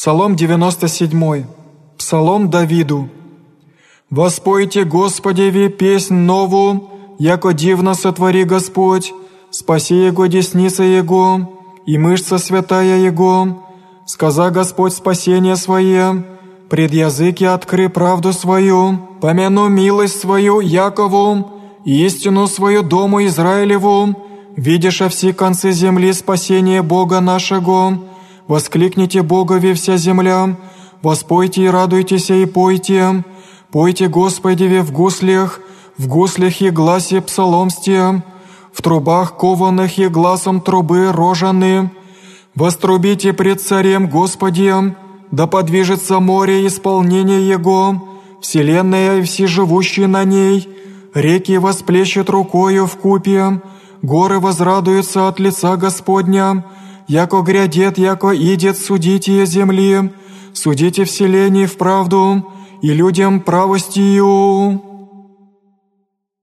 Псалом 97. Псалом Давиду. «Воспойте Господеве песнь новую, яко дивно сотвори Господь, спаси Его десница Его, и мышца святая Его, сказа Господь спасение Свое, пред языки откры правду свою, помяну милость свою Якову, истину свою дому Израилеву, видишь все концы земли спасение Бога нашего, воскликните Богове вся земля, воспойте и радуйтесь и пойте, пойте Господеве в гуслях, в гуслях и гласе псаломсте, в трубах кованых и глазом трубы рожаны, вострубите пред царем Господи, да подвижется море исполнение Его, вселенная и все живущие на ней, реки восплещут рукою в купе, горы возрадуются от лица Господня, яко грядет, яко идет, судите земли, судите вселение в правду, и людям правостью.